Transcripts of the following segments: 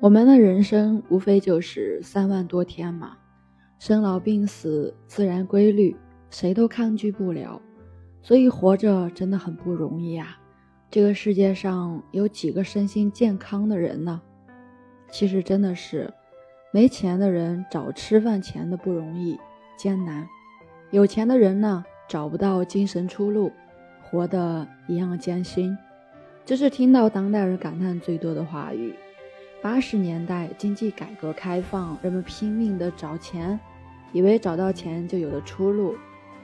我们的人生无非就是三万多天嘛，生老病死，自然规律，谁都抗拒不了，所以活着真的很不容易啊。这个世界上有几个身心健康的人呢？其实真的是，没钱的人找吃饭钱的不容易，艰难；有钱的人呢，找不到精神出路，活得一样艰辛。这是听到当代人感叹最多的话语。八十年代经济改革开放，人们拼命的找钱，以为找到钱就有了出路。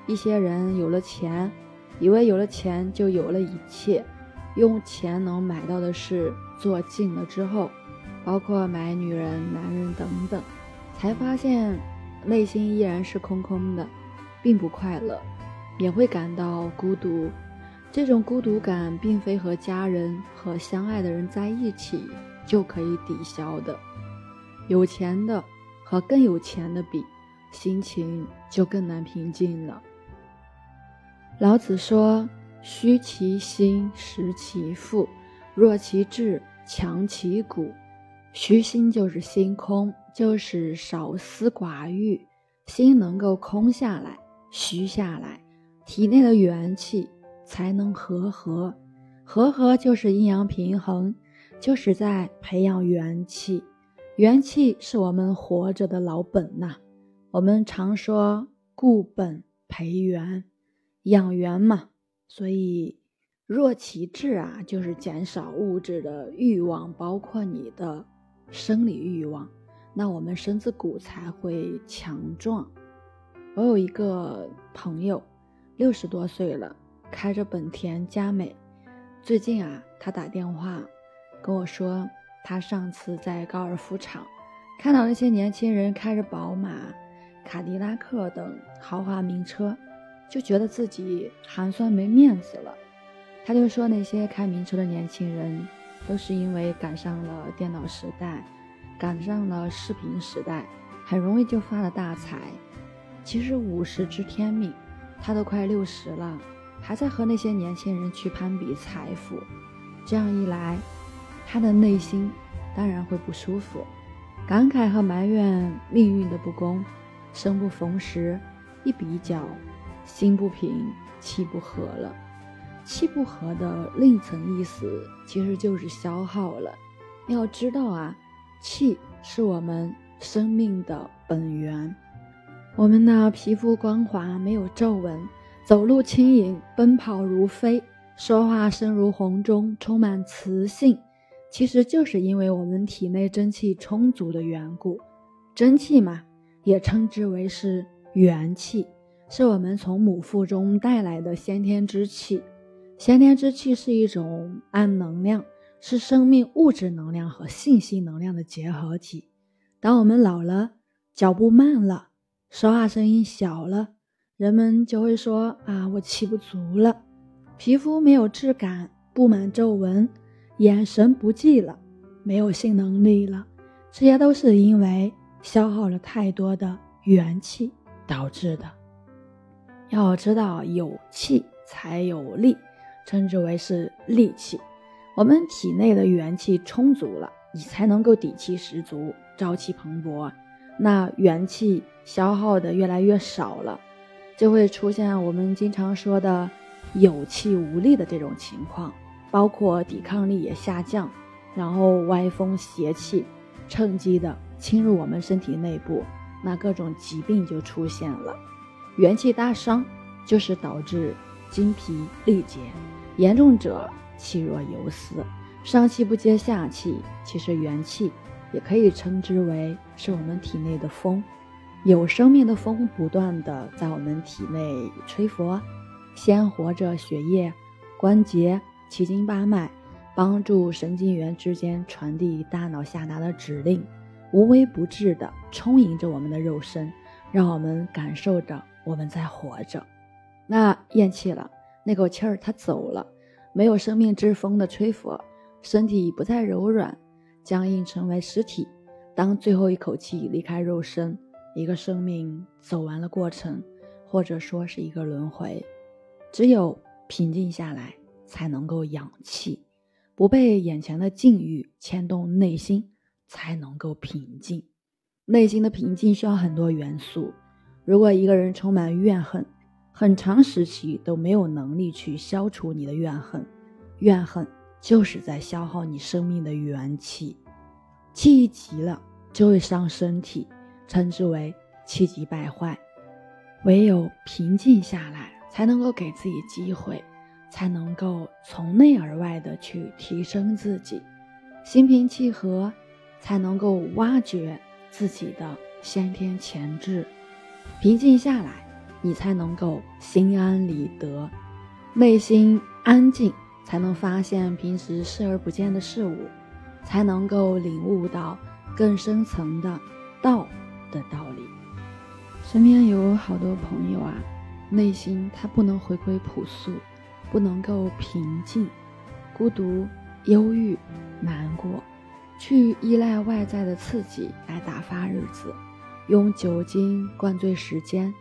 一些人有了钱，以为有了钱就有了一切，用钱能买到的事做尽了之后，包括买女人、男人等等，才发现内心依然是空空的，并不快乐，也会感到孤独。这种孤独感并非和家人和相爱的人在一起就可以抵消的。有钱的和更有钱的比，心情就更难平静了。老子说：“虚其心，实其腹；弱其志，强其骨。”虚心就是心空，就是少思寡欲，心能够空下来、虚下来，体内的元气。才能和合，和合就是阴阳平衡，就是在培养元气。元气是我们活着的老本呐。我们常说固本培元，养元嘛。所以弱其志啊，就是减少物质的欲望，包括你的生理欲望，那我们身子骨才会强壮。我有一个朋友，六十多岁了。开着本田佳美，最近啊，他打电话跟我说，他上次在高尔夫场看到那些年轻人开着宝马、卡迪拉克等豪华名车，就觉得自己寒酸没面子了。他就说，那些开名车的年轻人都是因为赶上了电脑时代，赶上了视频时代，很容易就发了大财。其实五十知天命，他都快六十了。还在和那些年轻人去攀比财富，这样一来，他的内心当然会不舒服，感慨和埋怨命运的不公，生不逢时，一比较，心不平，气不和了。气不和的另一层意思其实就是消耗了。要知道啊，气是我们生命的本源，我们的皮肤光滑，没有皱纹。走路轻盈，奔跑如飞，说话声如洪钟，充满磁性，其实就是因为我们体内真气充足的缘故。真气嘛，也称之为是元气，是我们从母腹中带来的先天之气。先天之气是一种暗能量，是生命物质能量和信息能量的结合体。当我们老了，脚步慢了，说话声音小了。人们就会说啊，我气不足了，皮肤没有质感，布满皱纹，眼神不济了，没有性能力了，这些都是因为消耗了太多的元气导致的。要知道，有气才有力，称之为是力气。我们体内的元气充足了，你才能够底气十足，朝气蓬勃。那元气消耗的越来越少了。就会出现我们经常说的有气无力的这种情况，包括抵抗力也下降，然后歪风邪气趁机的侵入我们身体内部，那各种疾病就出现了。元气大伤就是导致精疲力竭，严重者气若游丝，上气不接下气。其实元气也可以称之为是我们体内的风。有生命的风不断的在我们体内吹拂，鲜活着血液、关节、七经八脉，帮助神经元之间传递大脑下达的指令，无微不至的充盈着我们的肉身，让我们感受着我们在活着。那咽气了，那口气儿它走了，没有生命之风的吹拂，身体不再柔软，僵硬成为尸体。当最后一口气离开肉身。一个生命走完了过程，或者说是一个轮回，只有平静下来，才能够养气，不被眼前的境遇牵动内心，才能够平静。内心的平静需要很多元素。如果一个人充满怨恨，很长时期都没有能力去消除你的怨恨，怨恨就是在消耗你生命的元气，气急了就会伤身体，称之为气急败坏。唯有平静下来，才能够给自己机会，才能够从内而外的去提升自己，心平气和，才能够挖掘自己的先天潜质，平静下来。你才能够心安理得，内心安静，才能发现平时视而不见的事物，才能够领悟到更深层的道的道理。身边有好多朋友啊，内心他不能回归朴素，不能够平静，孤独、忧郁、难过，去依赖外在的刺激来打发日子，用酒精灌醉时间。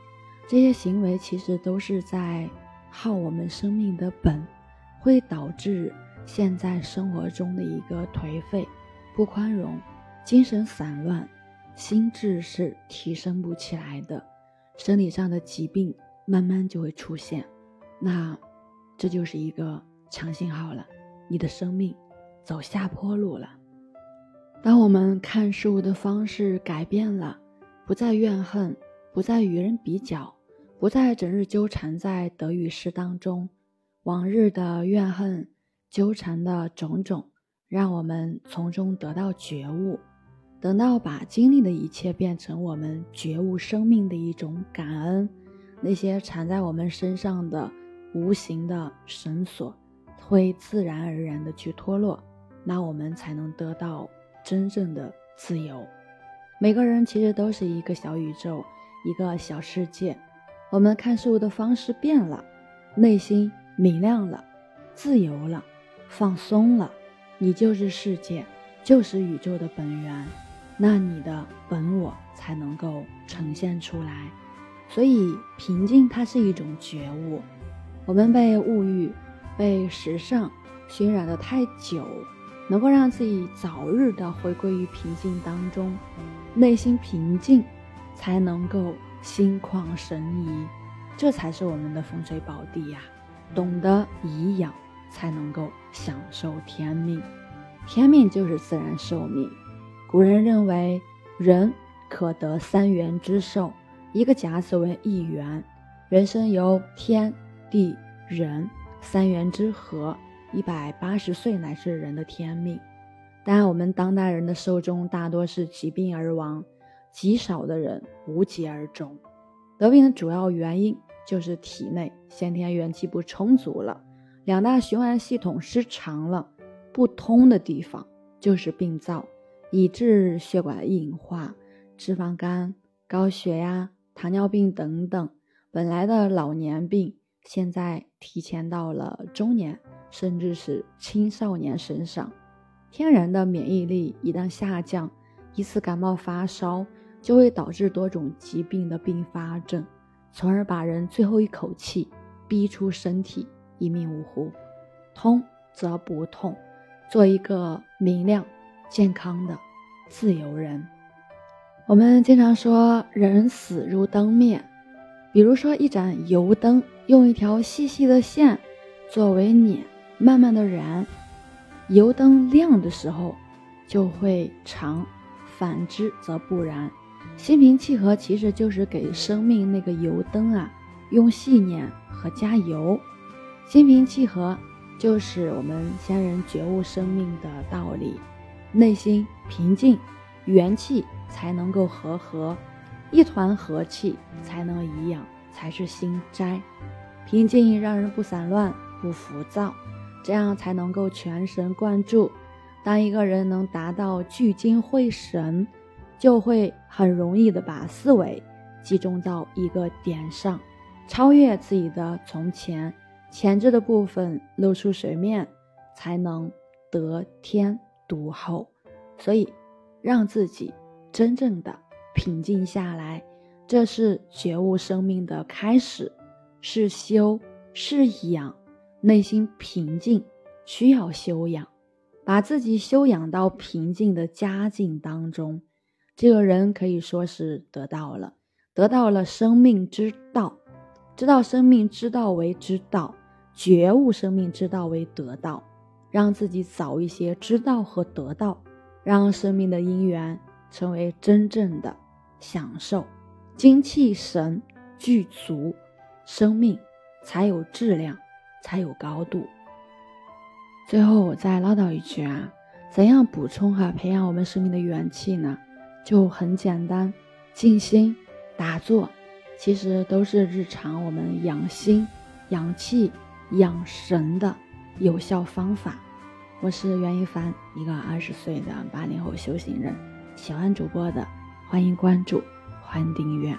这些行为其实都是在耗我们生命的本，会导致现在生活中的一个颓废、不宽容、精神散乱、心智是提升不起来的，生理上的疾病慢慢就会出现。那这就是一个强信号了，你的生命走下坡路了。当我们看事物的方式改变了，不再怨恨，不再与人比较。不再整日纠缠在得与失当中，往日的怨恨纠缠的种种，让我们从中得到觉悟。等到把经历的一切变成我们觉悟生命的一种感恩，那些缠在我们身上的无形的绳索会自然而然的去脱落，那我们才能得到真正的自由。每个人其实都是一个小宇宙，一个小世界。我们看事物的方式变了，内心明亮了，自由了，放松了，你就是世界，就是宇宙的本源，那你的本我才能够呈现出来。所以平静它是一种觉悟。我们被物欲、被时尚熏染的太久，能够让自己早日的回归于平静当中，内心平静，才能够。心旷神怡，这才是我们的风水宝地呀！懂得颐养，才能够享受天命。天命就是自然寿命。古人认为，人可得三元之寿，一个甲子为一元。人生由天地人三元之和，一百八十岁乃是人的天命。但我们当代人的寿终大多是疾病而亡。极少的人无疾而终，得病的主要原因就是体内先天元气不充足了，两大循环系统失常了，不通的地方就是病灶，以致血管硬化、脂肪肝、高血压、糖尿病等等，本来的老年病，现在提前到了中年，甚至是青少年身上。天然的免疫力一旦下降，一次感冒发烧。就会导致多种疾病的并发症，从而把人最后一口气逼出身体，一命呜呼。通则不痛，做一个明亮、健康的自由人。我们经常说“人死如灯灭”，比如说一盏油灯，用一条细细的线作为捻，慢慢的燃，油灯亮的时候就会长，反之则不然。心平气和其实就是给生命那个油灯啊，用细捻和加油。心平气和就是我们先人觉悟生命的道理。内心平静，元气才能够和合，一团和气才能颐养，才是心斋。平静让人不散乱、不浮躁，这样才能够全神贯注。当一个人能达到聚精会神。就会很容易的把思维集中到一个点上，超越自己的从前，前置的部分露出水面，才能得天独厚。所以，让自己真正的平静下来，这是觉悟生命的开始，是修，是养。内心平静需要修养，把自己修养到平静的佳境当中，这个人可以说是得到了，得到了生命之道，知道生命之道为之道，觉悟生命之道为得道，让自己早一些知道和得到，让生命的因缘成为真正的享受，精气神具足，生命才有质量，才有高度。最后我再唠叨一句啊，怎样补充和培养我们生命的元气呢？就很简单，静心、打坐，其实都是日常我们养心、养气、养神的有效方法。我是袁一凡，一个二十岁的八零后修行人。喜欢主播的，欢迎关注，欢迎订阅。